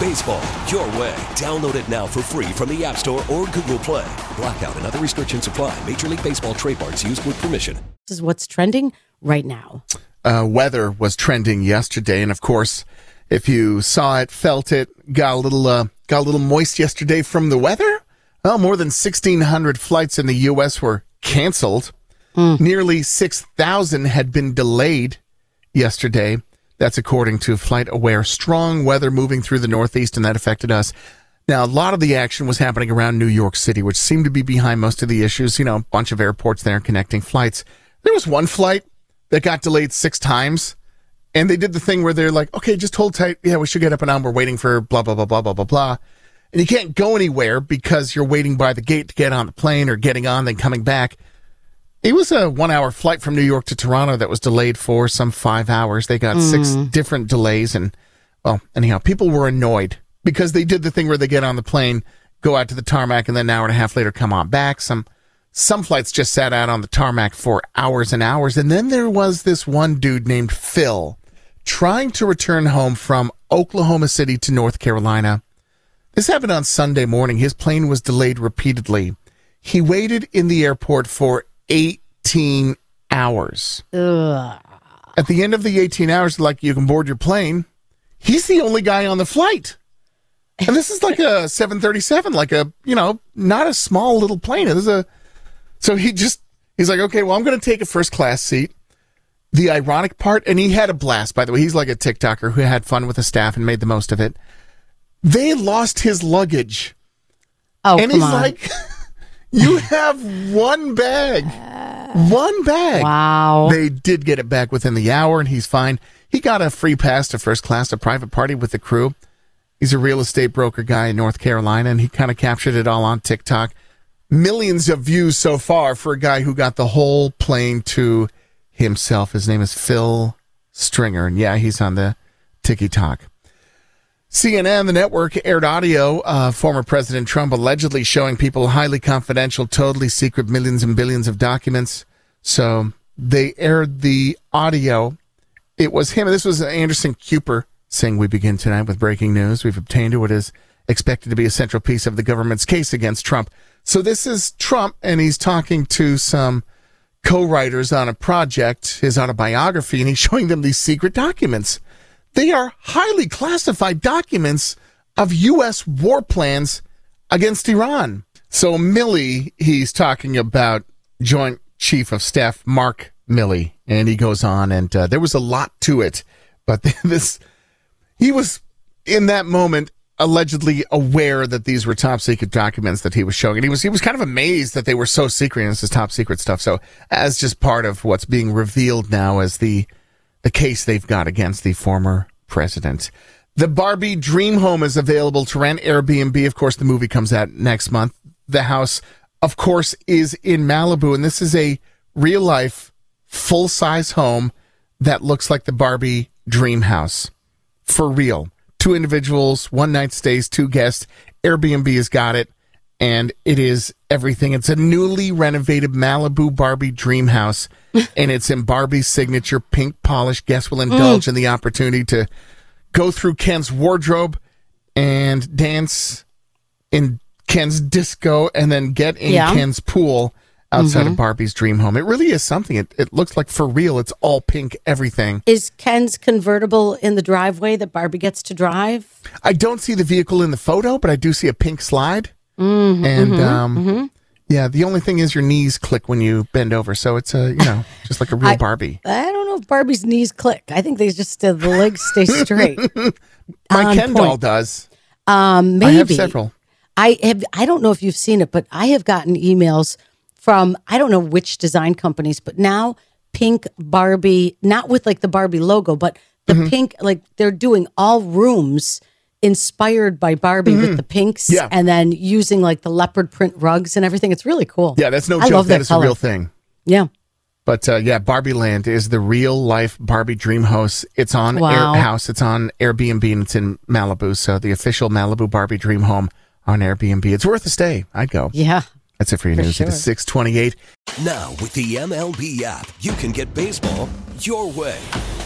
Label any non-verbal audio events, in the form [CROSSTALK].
Baseball, your way. Download it now for free from the App Store or Google Play. Blackout and other restrictions apply. Major League Baseball trademarks used with permission. This is what's trending right now. Uh, weather was trending yesterday, and of course, if you saw it, felt it, got a little uh, got a little moist yesterday from the weather. Well, more than 1,600 flights in the U.S. were canceled. Nearly 6,000 had been delayed yesterday. That's according to Flight Aware. Strong weather moving through the Northeast, and that affected us. Now, a lot of the action was happening around New York City, which seemed to be behind most of the issues. You know, a bunch of airports there connecting flights. There was one flight that got delayed six times. And they did the thing where they're like, okay, just hold tight. Yeah, we should get up and on. We're waiting for blah, blah, blah, blah, blah, blah, blah. And you can't go anywhere because you're waiting by the gate to get on the plane or getting on, then coming back. It was a one hour flight from New York to Toronto that was delayed for some five hours. They got six hmm. different delays. And, well, anyhow, people were annoyed because they did the thing where they get on the plane, go out to the tarmac, and then an hour and a half later come on back. Some, some flights just sat out on the tarmac for hours and hours. And then there was this one dude named Phil trying to return home from Oklahoma City to North Carolina. This happened on Sunday morning. His plane was delayed repeatedly. He waited in the airport for 18 hours. Ugh. At the end of the 18 hours, like you can board your plane, he's the only guy on the flight. And this is like a [LAUGHS] 737, like a, you know, not a small little plane. This is a, so he just, he's like, okay, well, I'm going to take a first class seat. The ironic part, and he had a blast, by the way. He's like a TikToker who had fun with the staff and made the most of it. They lost his luggage. Oh, and he's on. like, you have one bag. One bag. wow. They did get it back within the hour, and he's fine. He got a free pass to first class, a private party with the crew. He's a real estate broker guy in North Carolina, and he kind of captured it all on TikTok. Millions of views so far for a guy who got the whole plane to himself. His name is Phil Stringer, and yeah, he's on the TikTok. CNN, the network, aired audio of former President Trump allegedly showing people highly confidential, totally secret millions and billions of documents. So they aired the audio. It was him. This was Anderson Cooper saying, We begin tonight with breaking news. We've obtained what is expected to be a central piece of the government's case against Trump. So this is Trump, and he's talking to some co writers on a project, his autobiography, and he's [LAUGHS] showing them these secret documents. They are highly classified documents of U.S. war plans against Iran. So Milley, he's talking about Joint Chief of Staff Mark Milley, and he goes on, and uh, there was a lot to it, but [LAUGHS] this he was in that moment allegedly aware that these were top secret documents that he was showing and he was he was kind of amazed that they were so secret and this is top secret stuff so as just part of what's being revealed now as the the case they've got against the former president. The barbie dream home is available to rent. Airbnb of course the movie comes out next month. The house of course is in malibu and this is a real life full size home that looks like the barbie dream house. For real. Two individuals, one night stays, two guests. Airbnb has got it, and it is everything. It's a newly renovated Malibu Barbie dream house, [LAUGHS] and it's in Barbie's signature pink polish. Guests will mm. indulge in the opportunity to go through Ken's wardrobe and dance in Ken's disco, and then get in Yeah. Ken's pool outside of mm-hmm. Barbie's dream home. It really is something. It, it looks like for real. It's all pink, everything. Is Ken's convertible in the driveway that Barbie gets to drive? I don't see the vehicle in the photo, but I do see a pink slide. Mm-hmm, and um, yeah, the only thing is your knees click when you bend over, so it's a you know [LAUGHS] just like a real I- Barbie. I don't know if Barbie's knees click. I think they just uh, the legs stay straight. [LAUGHS] My Ken doll does. Um, maybe I have several. I have. I don't know if you've seen it, but I have gotten emails from I don't know which design companies, but now pink Barbie, not with like the Barbie logo, but the Mm-hmm. pink. Like they're doing all rooms inspired by Barbie with the pinks, Mm-hmm. Yeah. and then using like the leopard print rugs and everything. It's really cool. Yeah, that's no I joke. love that that is color. a real thing. Yeah. But uh, yeah, Barbie Land is the real life Barbie dream house. It's on Wow. Air House. It's on Airbnb and it's in Malibu. So the official Malibu Barbie dream home on Airbnb. It's worth a stay. I'd go. Yeah. That's it for your For news. It sure. is 628. Now, with the MLB app, you can get baseball your way.